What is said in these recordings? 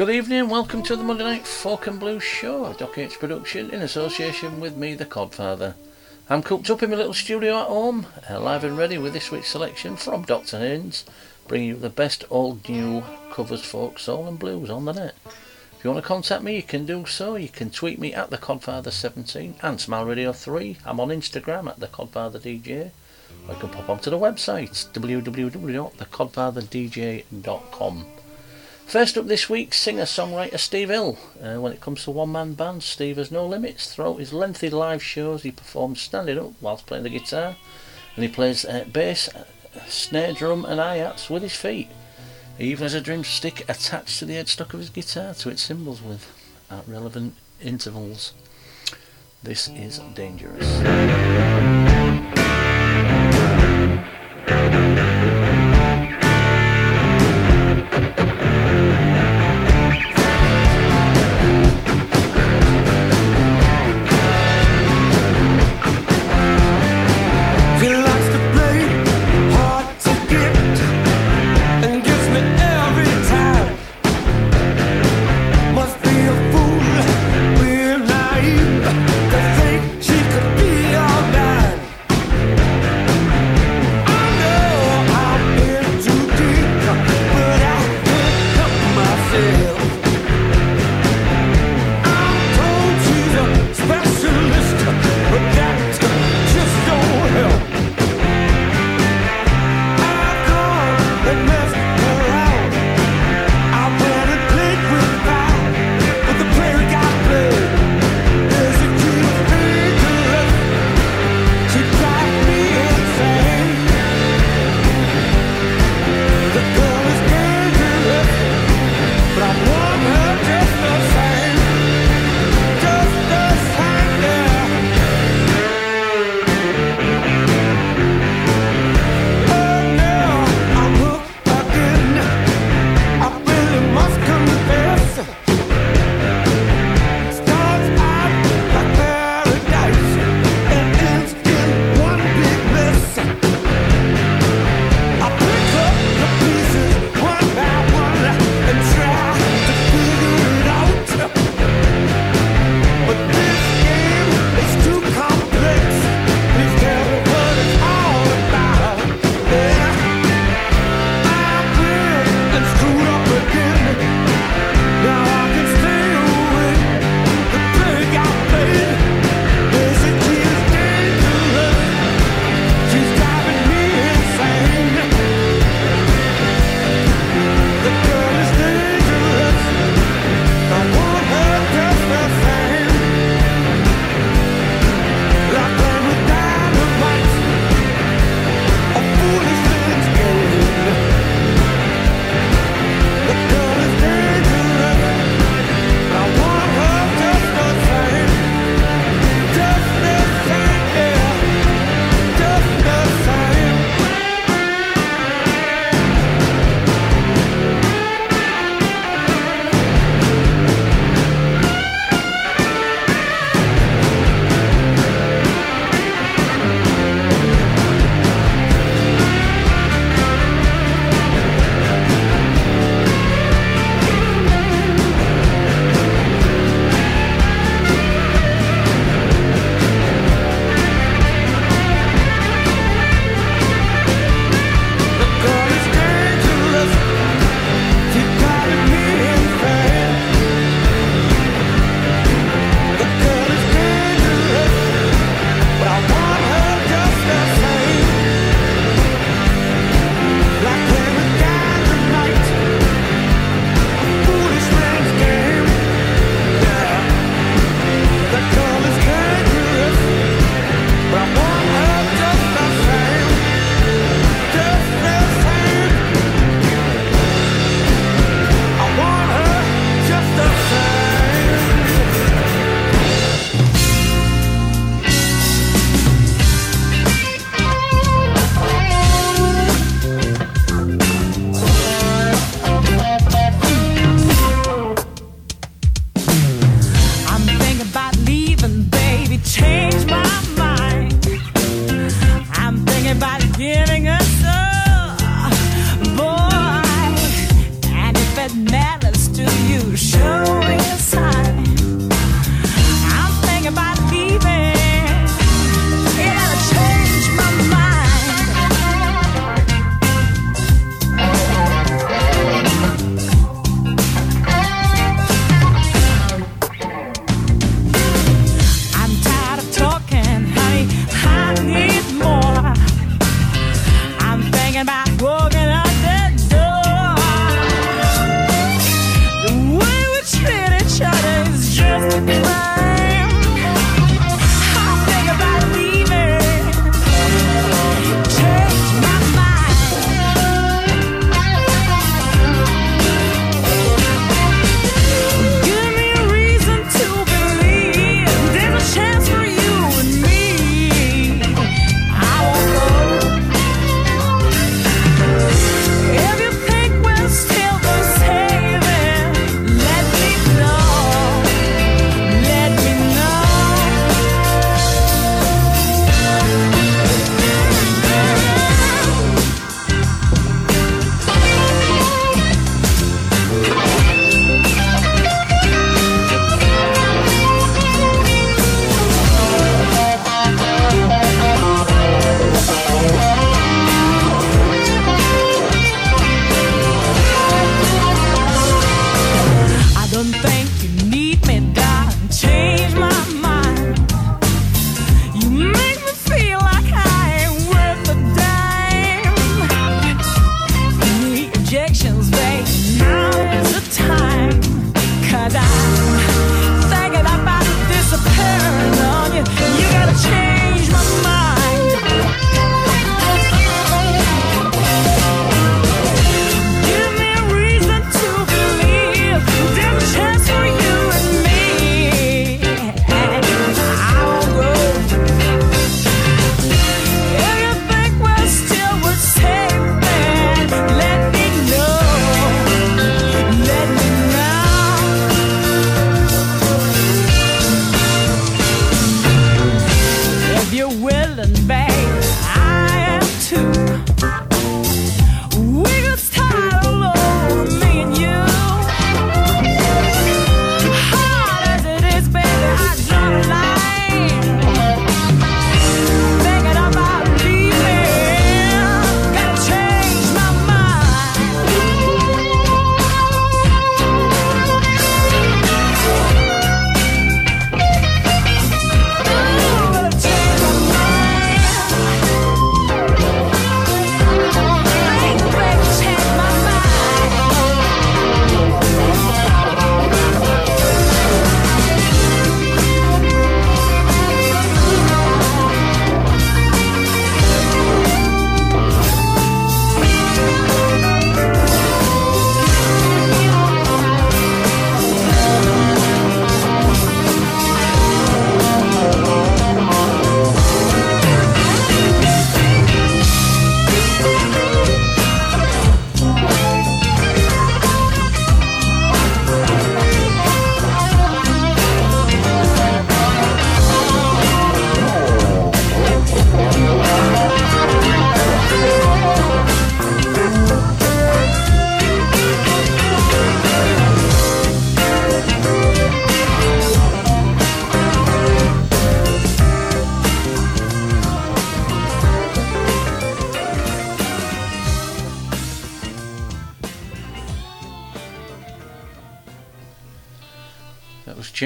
Good evening, welcome to the Monday Night Folk and Blues Show, a Doc production in association with me, the Codfather. I'm cooped up in my little studio at home, uh, live and ready with this week's selection from Dr. Haynes, bringing you the best old new covers, folk, soul and blues on the net. If you want to contact me, you can do so. You can tweet me at the Codfather17 and Smile Radio 3. I'm on Instagram at the Codfather DJ. Or you can pop onto the website www.thecodfatherdj.com. First up this week, singer-songwriter Steve Hill. Uh, when it comes to one-man bands, Steve has no limits. Throughout his lengthy live shows, he performs standing up whilst playing the guitar, and he plays uh, bass, uh, snare drum, and hi-hats with his feet. He even has a drumstick attached to the headstock of his guitar to its cymbals with at relevant intervals. This is dangerous.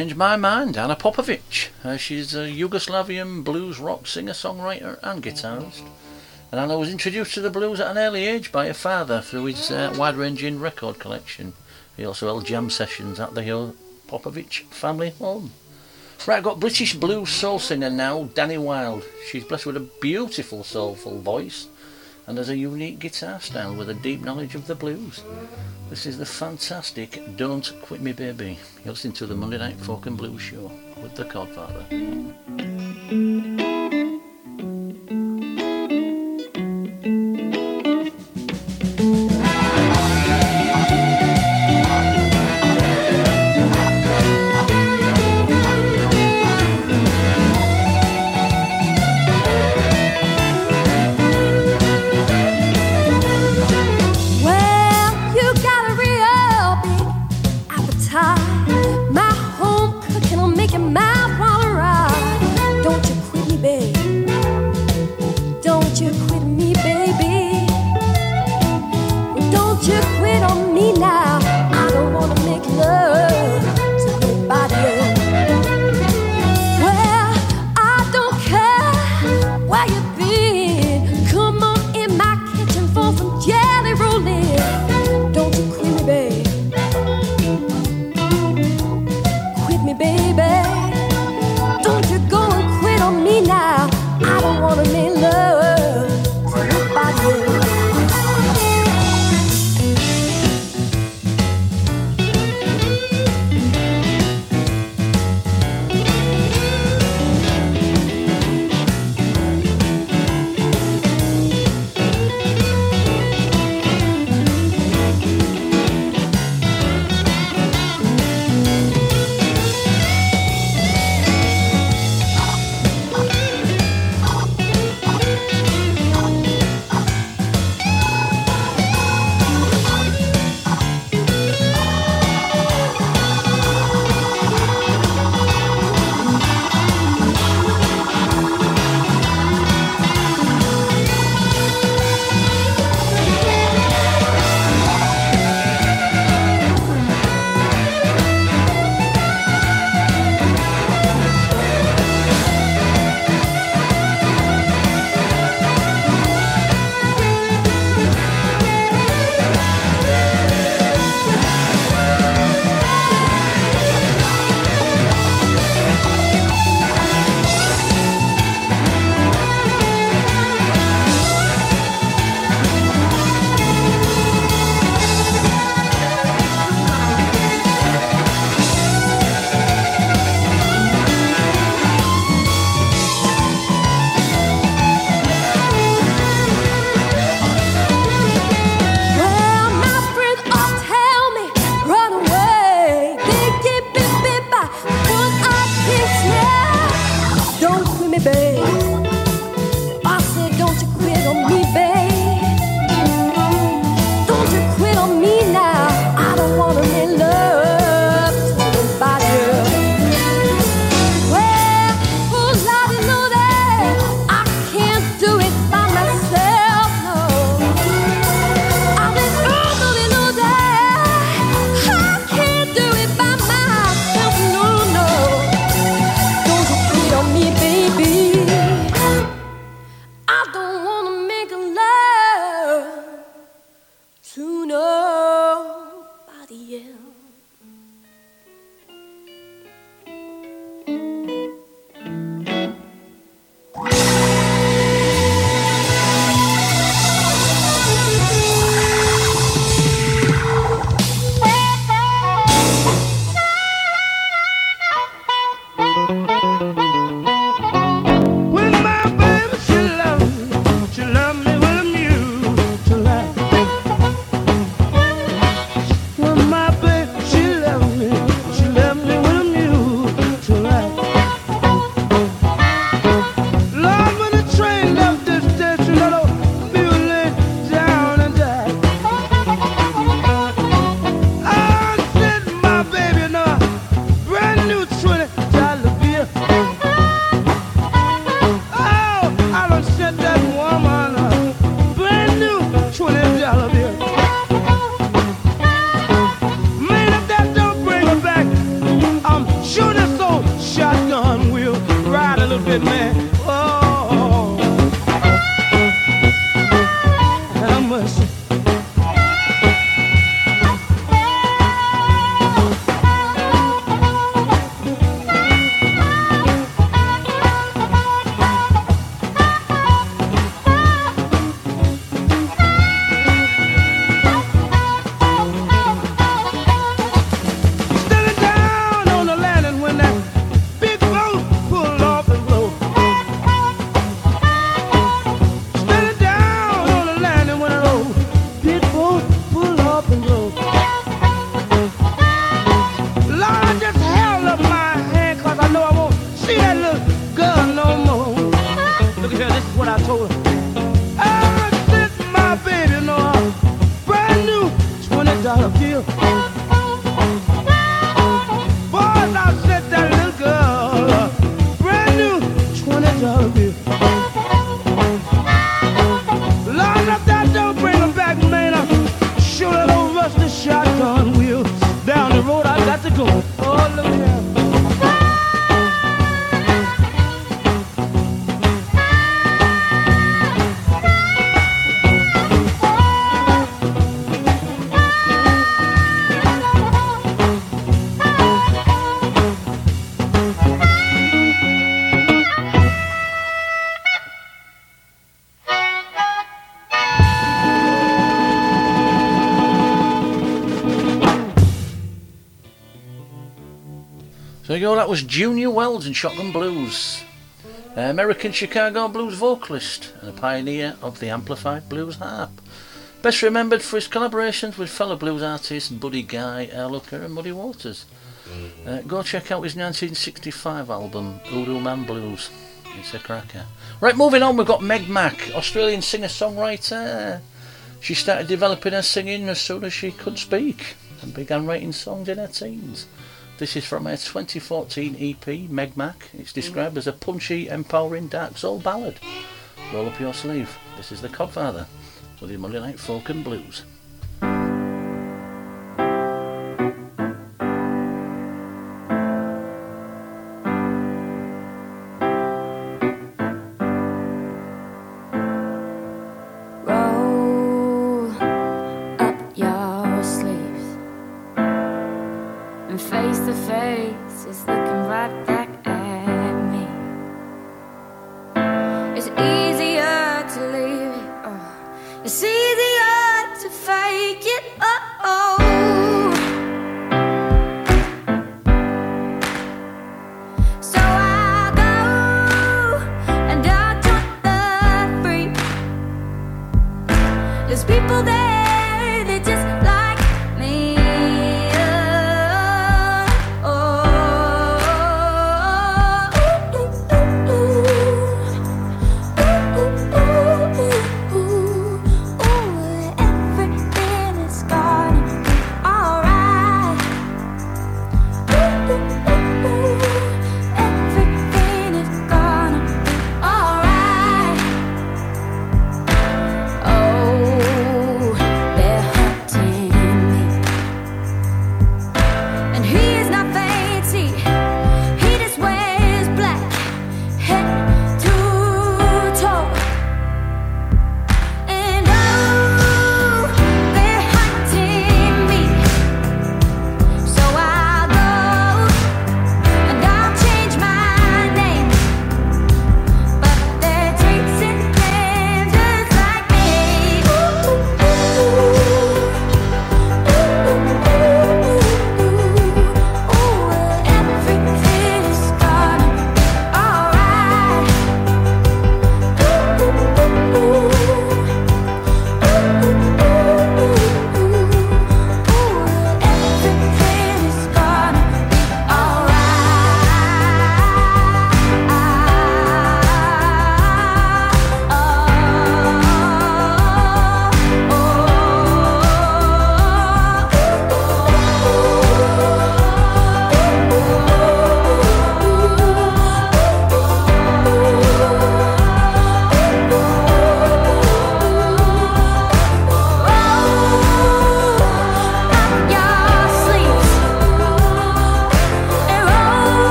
Change My Mind, Anna Popovic. Uh, she's a Yugoslavian blues rock singer, songwriter, and guitarist. And Anna was introduced to the blues at an early age by her father through his uh, wide ranging record collection. He also held jam sessions at the uh, Popovic family home. Right, I've got British blues soul singer now, Dani Wilde. She's blessed with a beautiful soulful voice and has a unique guitar style with a deep knowledge of the blues. This is the fantastic Don't Quit Me Baby. You're listening to the Monday Night Folk and Blues Show with the Codfather. Was Junior Wells and Shotgun Blues. American Chicago blues vocalist and a pioneer of the amplified blues harp. Best remembered for his collaborations with fellow blues artists Buddy Guy, Earl Hooker and Muddy Waters. Uh, go check out his 1965 album, Hoodoo Man Blues. It's a cracker. Right, moving on, we've got Meg Mac, Australian singer-songwriter. She started developing her singing as soon as she could speak and began writing songs in her teens. This is from her 2014 EP, Meg Mac. It's mm. described as a punchy, empowering dark soul ballad. Roll up your sleeve. This is The Codfather with the Monday Night Folk and Blues.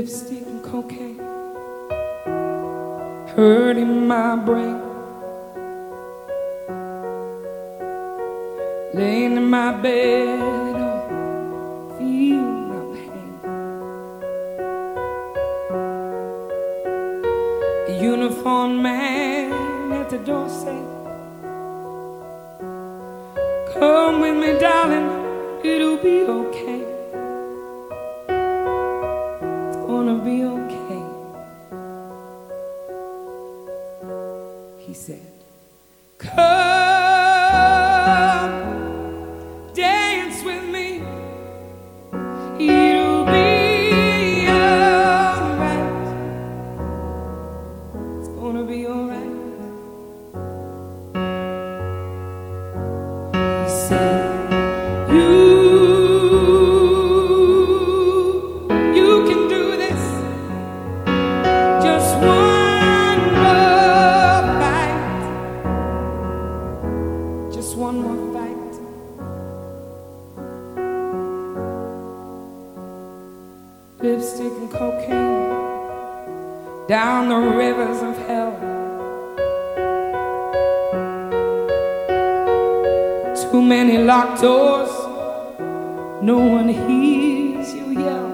Lipstick and cocaine hurting my brain. Laying in my bed, oh, feel my pain. A uniformed man at the door said, Come with me, darling, it'll be okay. Gonna be okay. He said, Come Lipstick and cocaine down the rivers of hell. Too many locked doors, no one hears you yell.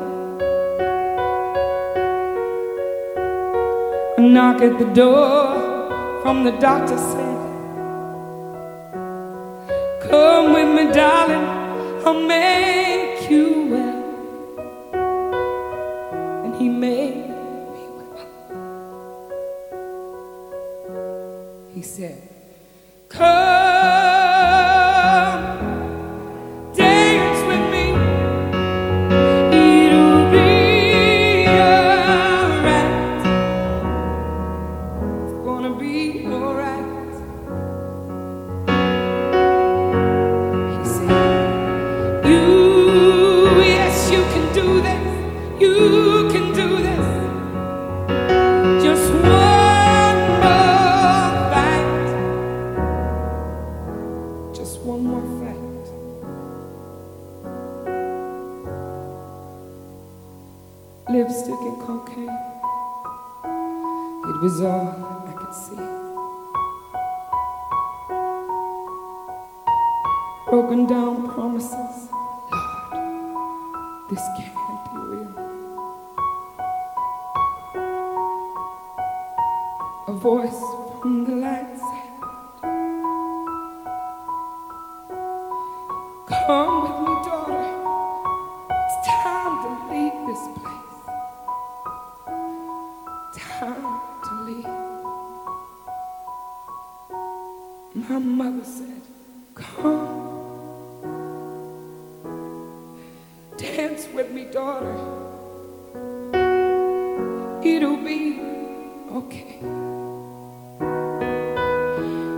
A knock at the door from the doctor said, Come with me, darling, I'll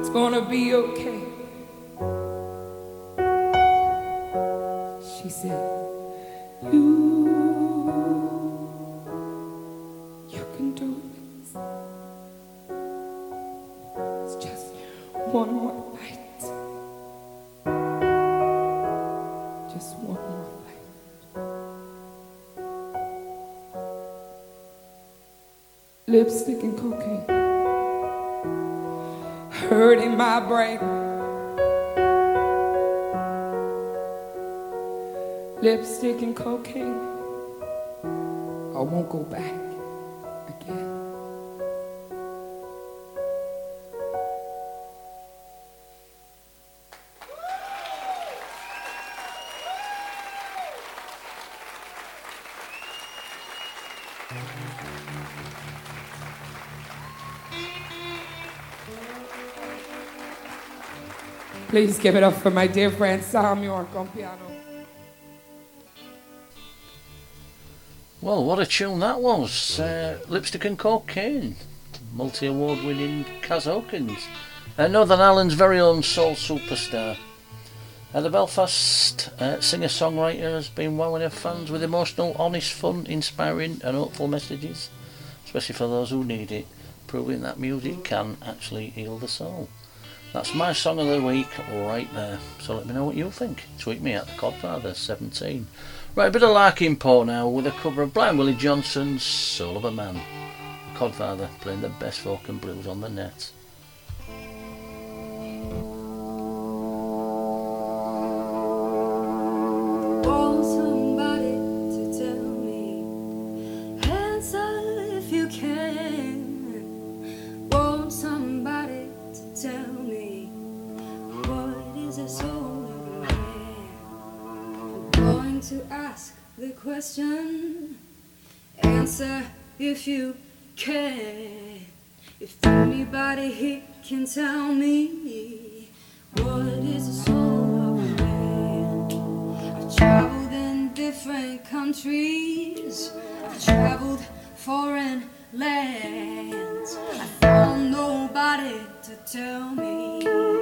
It's gonna be okay. She said, You, you can do. It's just one more. Just one more. Lipstick and cocaine hurting my brain. Lipstick and cocaine. I won't go back Please give it up for my dear friend Sam York on piano. Well, what a tune that was. Uh, Lipstick and Cocaine. Multi award winning Kaz Hawkins. Uh, Northern Ireland's very own soul superstar. Uh, the Belfast uh, singer songwriter has been wowing her fans with emotional, honest, fun, inspiring, and hopeful messages, especially for those who need it, proving that music can actually heal the soul. That's my song of the week right there. So let me know what you think. Tweet me at the Codfather17. Right, a bit of Larkin Poe now with a cover of Blind Willie Johnson's Soul of a Man. The Codfather playing the best folk and blues on the net. Question. Answer if you can. If anybody here can tell me what is the soul of a man. I've traveled in different countries. I've traveled foreign lands. I found nobody to tell me.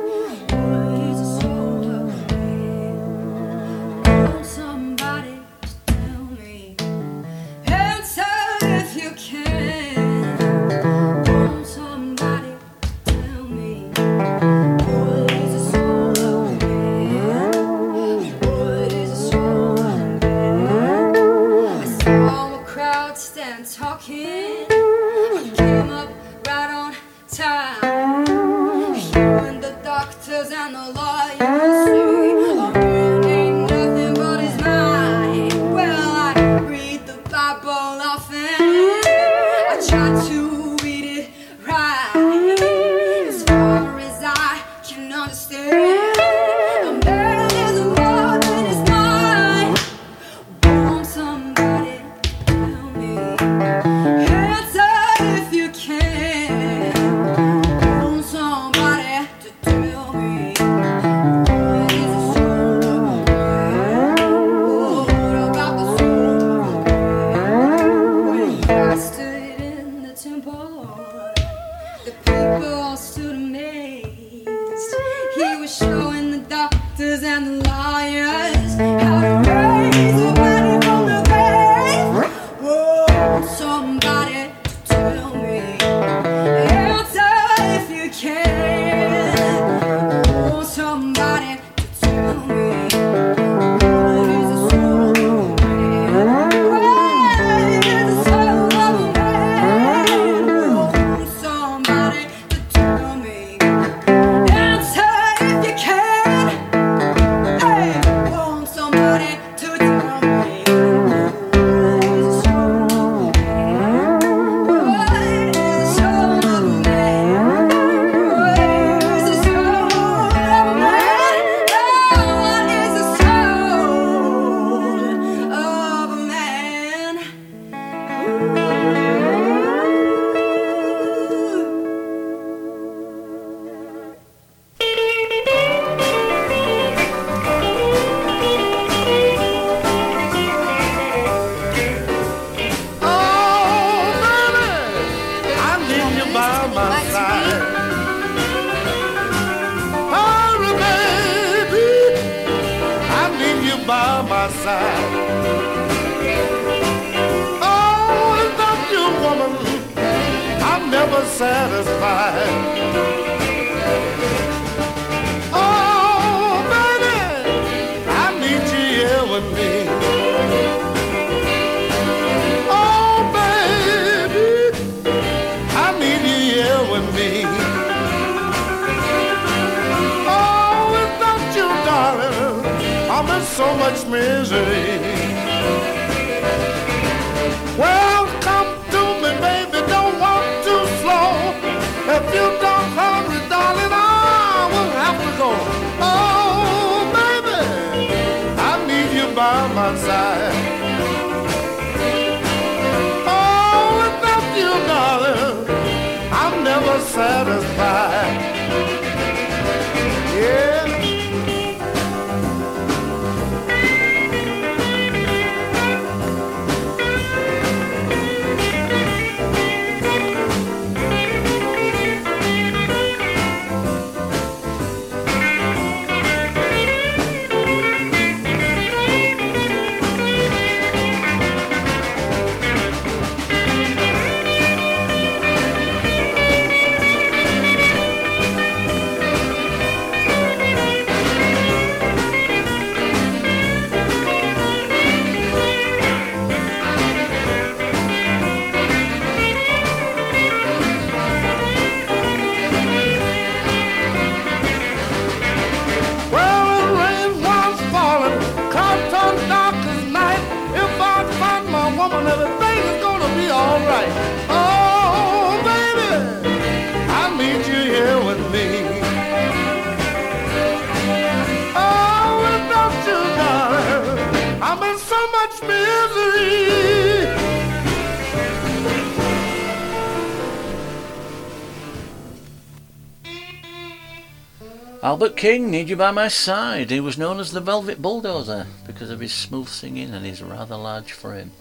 Albert King, Need You By My Side. He was known as the Velvet Bulldozer because of his smooth singing and his rather large frame.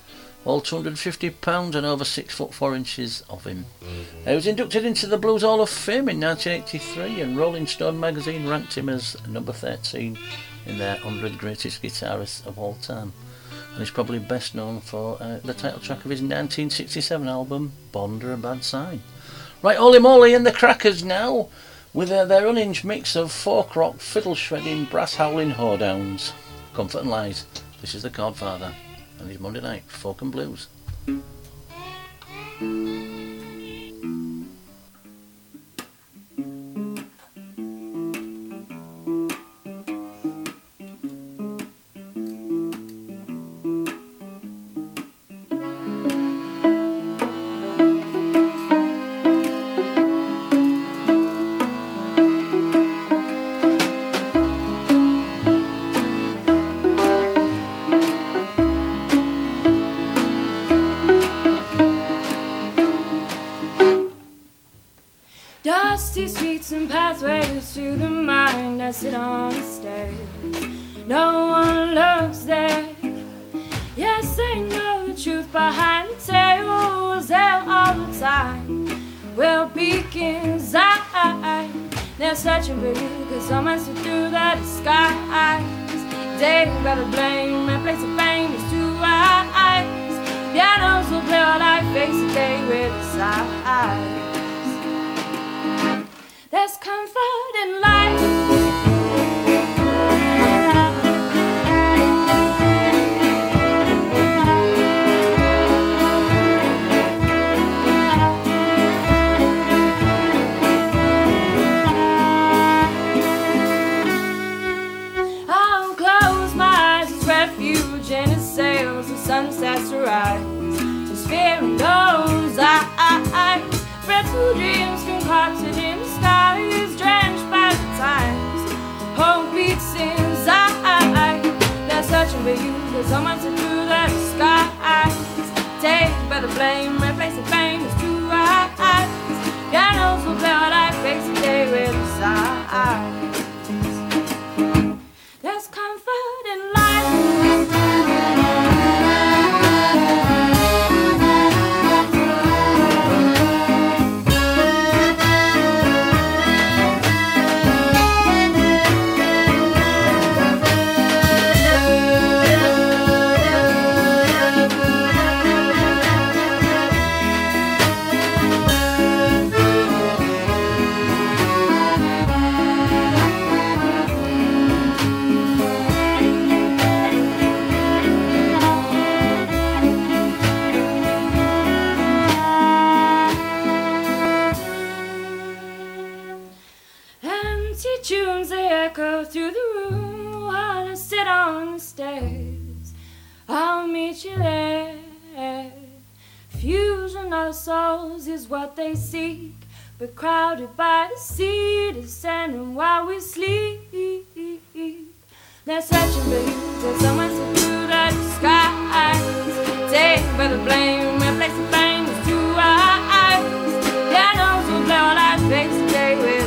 All 250 pounds and over 6 foot 4 inches of him. Mm-hmm. He was inducted into the Blues Hall of Fame in 1983 and Rolling Stone magazine ranked him as number 13 in their 100 greatest guitarists of all time. And he's probably best known for uh, the title track of his 1967 album, Born Under a Bad Sign. Right, Holy Moly and the Crackers now, with uh, their unhinged mix of folk rock, fiddle shredding, brass howling hoedowns. Comfort and Lies. This is the Codfather and his Monday night folk and blues. Dusty streets and pathways to the mind. I sit on the stairs. No one looks there. Yes, they know the truth behind the tales. There all the time. Well, beacons eye. They're searching for you, cause someone slipped through the disguise. They rather blame my place of fame is too eyes. Pianos will play all I face the day with a sigh. There's comfort in life. Sunsets to rise. It's fear those eyes, bred to dreams concocted in skies, drenched by the times. Hope beats inside. They're searching for you, there's someone to the skies. Take by the blame, replace the fame, it's eyes. I face day with a sigh. Tunes they echo through the room while I sit on the stairs. I'll meet you there. Fusion of souls is what they seek, but crowded by the sea, descending while we sleep. They're searching for you, there's someone slipped through the skies. Take by the blame, replace the fame with two eyes. Pianos will play all I face today with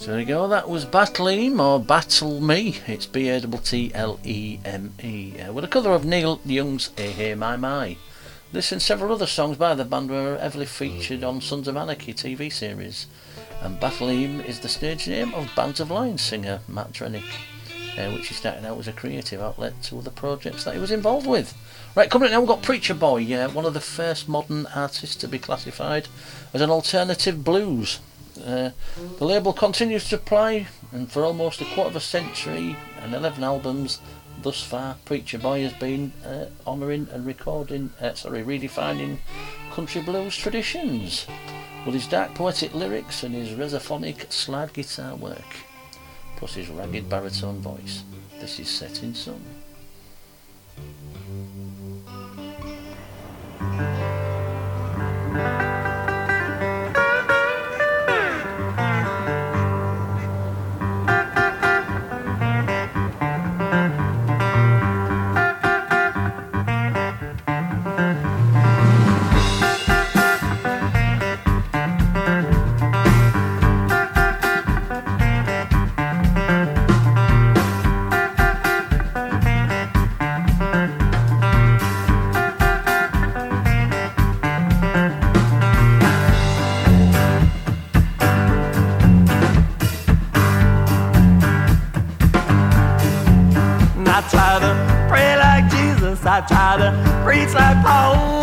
So there you go, that was Battleme or Battle Me. It's B A T T L E M E. Uh, with a cover of Neil Young's Hey Hey My My. This and several other songs by the band were heavily featured on Sons of Anarchy TV series. And Battleme is the stage name of Bands of Lions singer Matt Drenik, uh, which he started out as a creative outlet to other projects that he was involved with. Right, coming up now, we've got Preacher Boy, uh, one of the first modern artists to be classified as an alternative blues. Uh, the label continues to play, and for almost a quarter of a century and 11 albums thus far, Preacher Boy has been uh, honouring and recording, uh, sorry, redefining country blues traditions with his dark poetic lyrics and his resophonic slide guitar work, plus his ragged baritone voice. This is set in. I try to preach like Paul,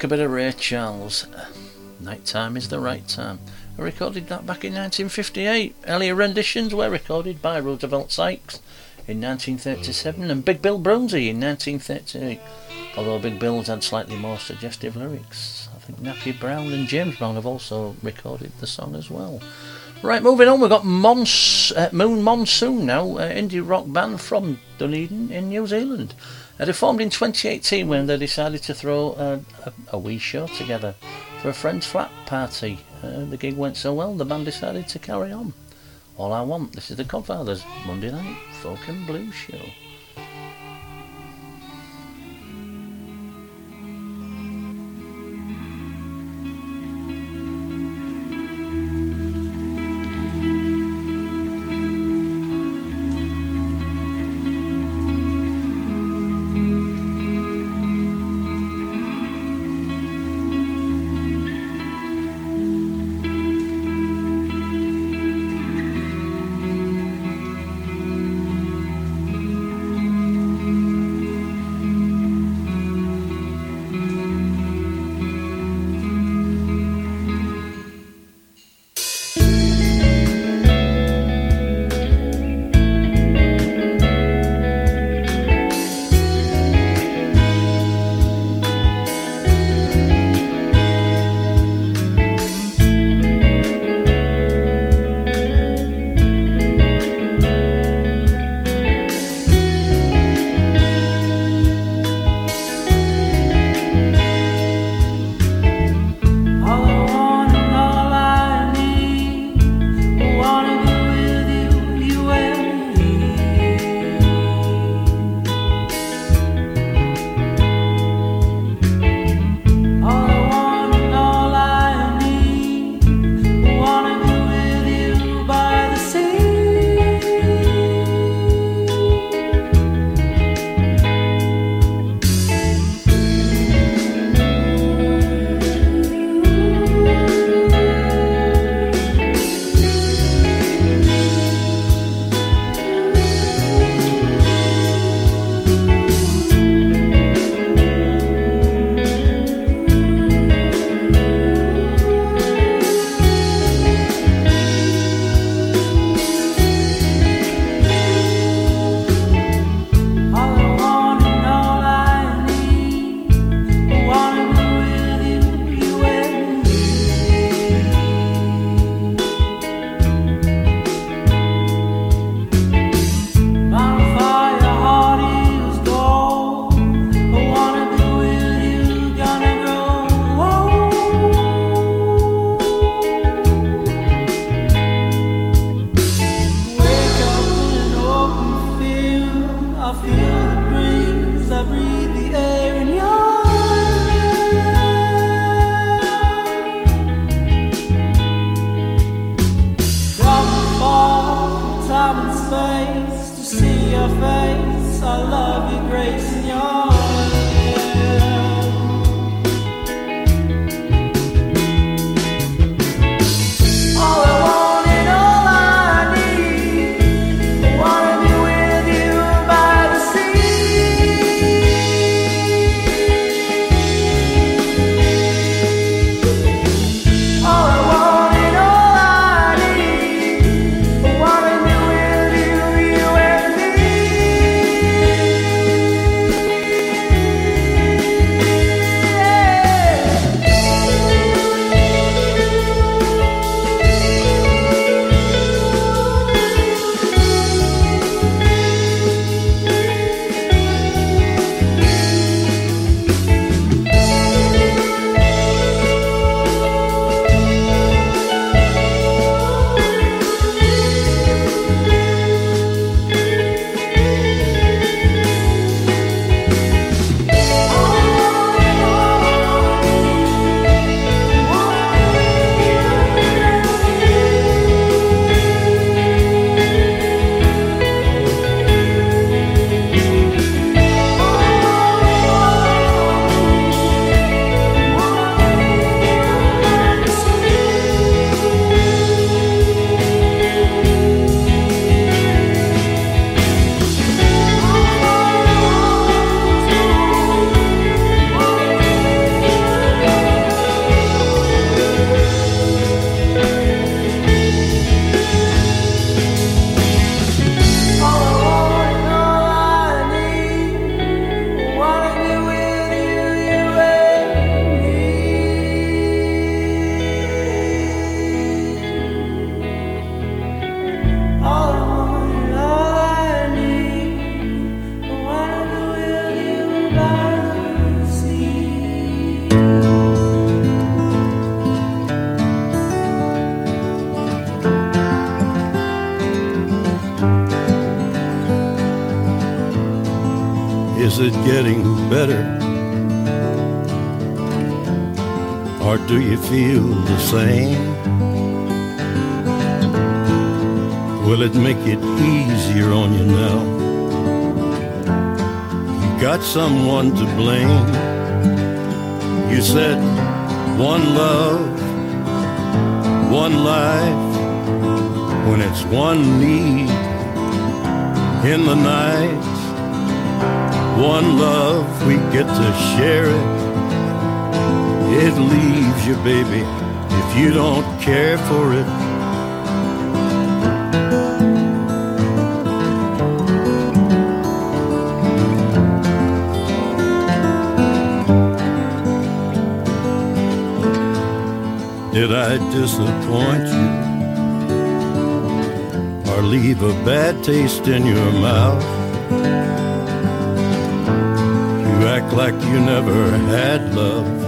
A bit of Ray Charles. Night time is the right time. I recorded that back in 1958. Earlier renditions were recorded by Roosevelt Sykes in 1937 and Big Bill Broonzy in 1938. Although Big Bill's had slightly more suggestive lyrics. I think Nappy Brown and James Brown have also recorded the song as well. Right, moving on, we've got Mons- uh, Moon Monsoon now, uh, indie rock band from Dunedin in New Zealand. Uh, they formed in 2018 when they decided to throw a, a, a wee show together for a friend's flat party. Uh, the gig went so well, the band decided to carry on. All I Want, this is the Codfathers, Monday night folk and blues show. Feel care for it. Did I disappoint you? Or leave a bad taste in your mouth? You act like you never had love.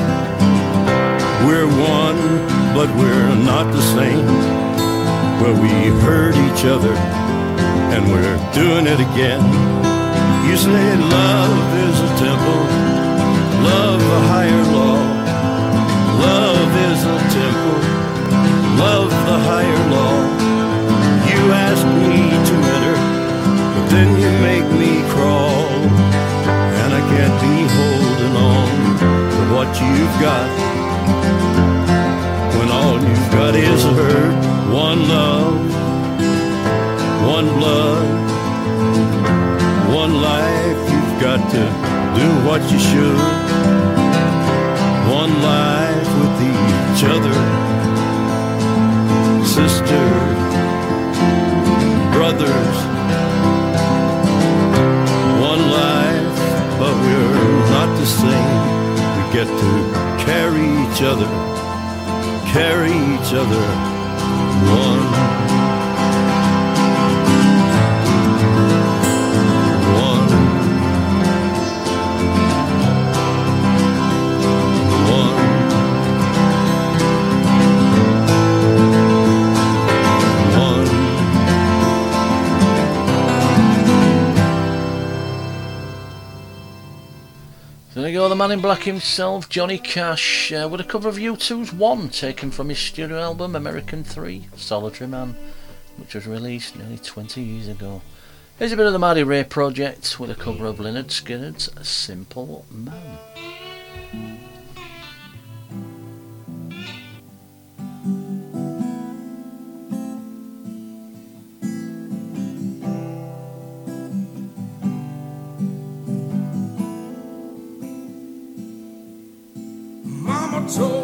We're one, but we're not the same. Well, we hurt each other, and we're doing it again. You say love is a temple, love a higher law. Love is a temple, love the higher law. You ask me to enter, but then you make me crawl. And I can't be holding on to what you've got when all you've got is hurt. One love, one blood, one life. You've got to do what you should. One life with each other, sisters, brothers. One life, but we're not the same. We get to carry each other carry each other one. Man in black himself, Johnny Cash, uh, with a cover of U2's One, taken from his studio album American 3, Solitary Man, which was released nearly 20 years ago. Here's a bit of the Marty Ray Project with a cover of Lynyrd Skynyrd's Simple Man. Mama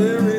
there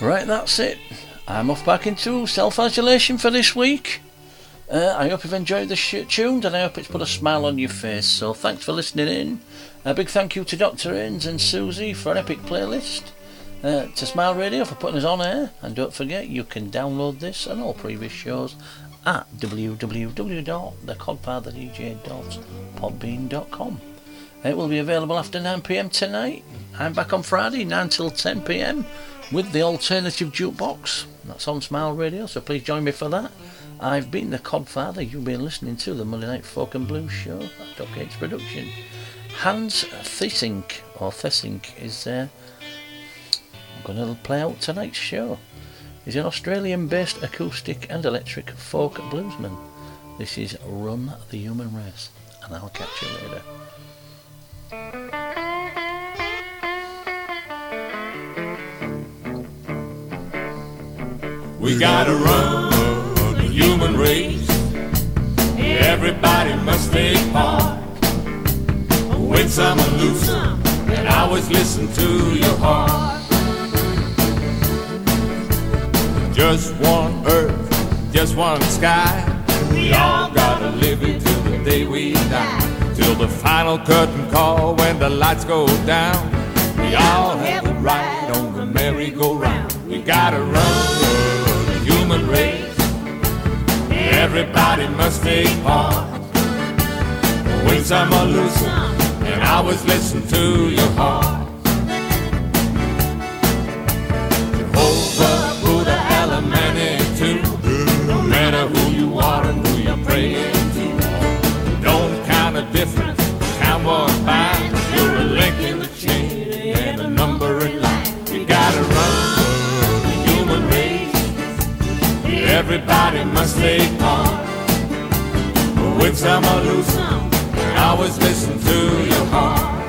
Right, that's it. I'm off back into self-isolation for this week. Uh, I hope you've enjoyed the sh- tune and I hope it's put a smile on your face. So thanks for listening in. A big thank you to Dr. Innes and Susie for an epic playlist. Uh, to Smile Radio for putting us on air. And don't forget, you can download this and all previous shows at www.theCodfatherdj.podbean.com. It will be available after 9pm tonight. I'm back on Friday, 9 till 10pm, with the alternative jukebox. That's on Smile Radio, so please join me for that. I've been the Codfather. You've been listening to the Monday Night Folk and Blues show at H Production. Hans Theessink, or Theessink, is going to play out tonight's show. He's an Australian-based acoustic and electric folk bluesman. This is Run the Human Race, and I'll catch you later. We gotta run the human race. Everybody must take part. Win some and lose some, and always listen to your heart. Just one earth, just one sky. We all gotta live it till the day we die. Till the final curtain call when the lights go down. We all have a ride on the merry-go-round. We gotta run human race. Everybody must take part. Win some lose some, and always listen to your heart. Everybody must take part. Win some or lose some, always listen to your heart.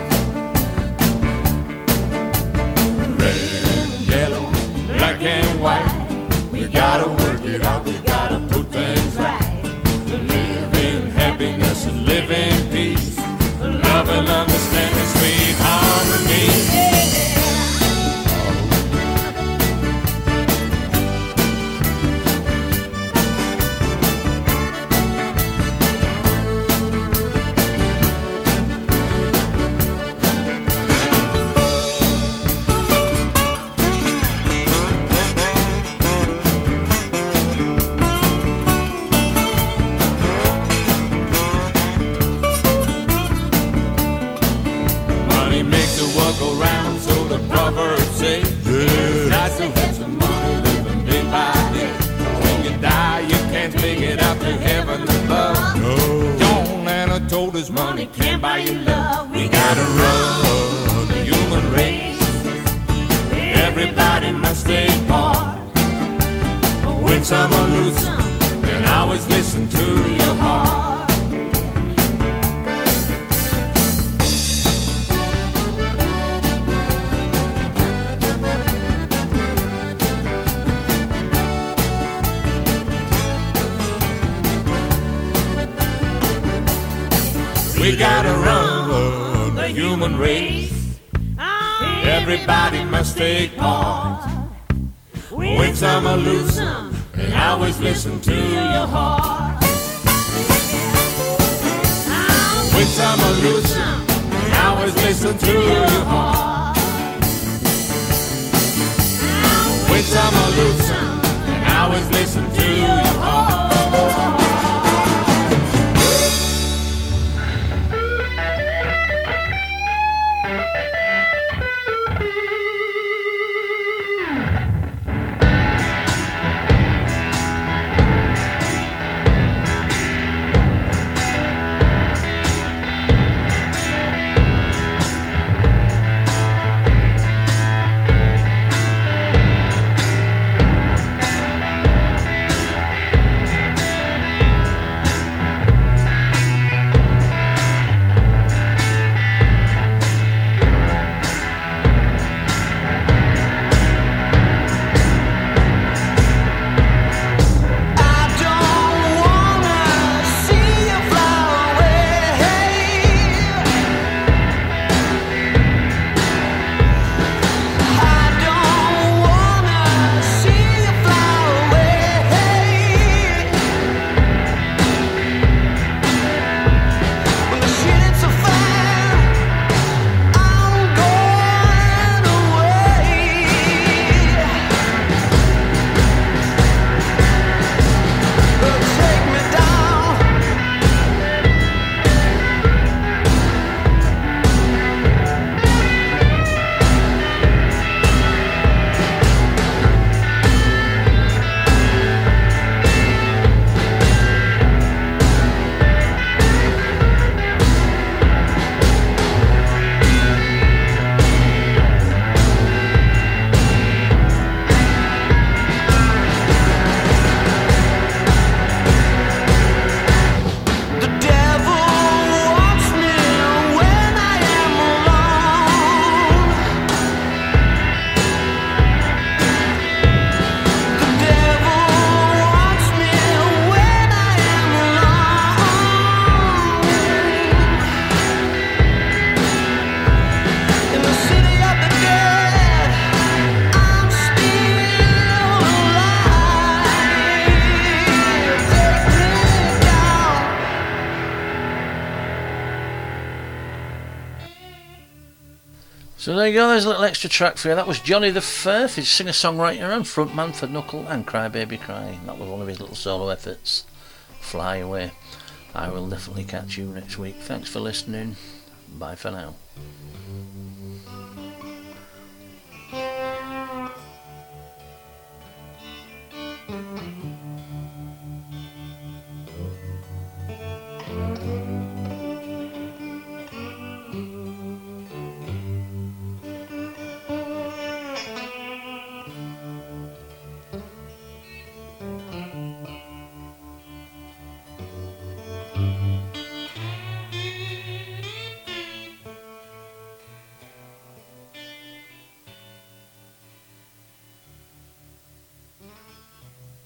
Out to heaven above. No. John Anna told us money can't buy you love. We gotta run the human race. Everybody must take part. Win some or lose some, and always listen to your We gotta run the human race. Everybody must take part. Win some or lose some, and I always listen to your heart. Win some or lose some, and always listen to your heart. Win some or lose some, and always listen to your heart. So there you go, there's a little extra track for you. That was Johnny the Firth, his singer songwriter and frontman for Knuckle and Cry Baby Cry. That was one of his little solo efforts. Fly away. I will definitely catch you next week. Thanks for listening. Bye for now.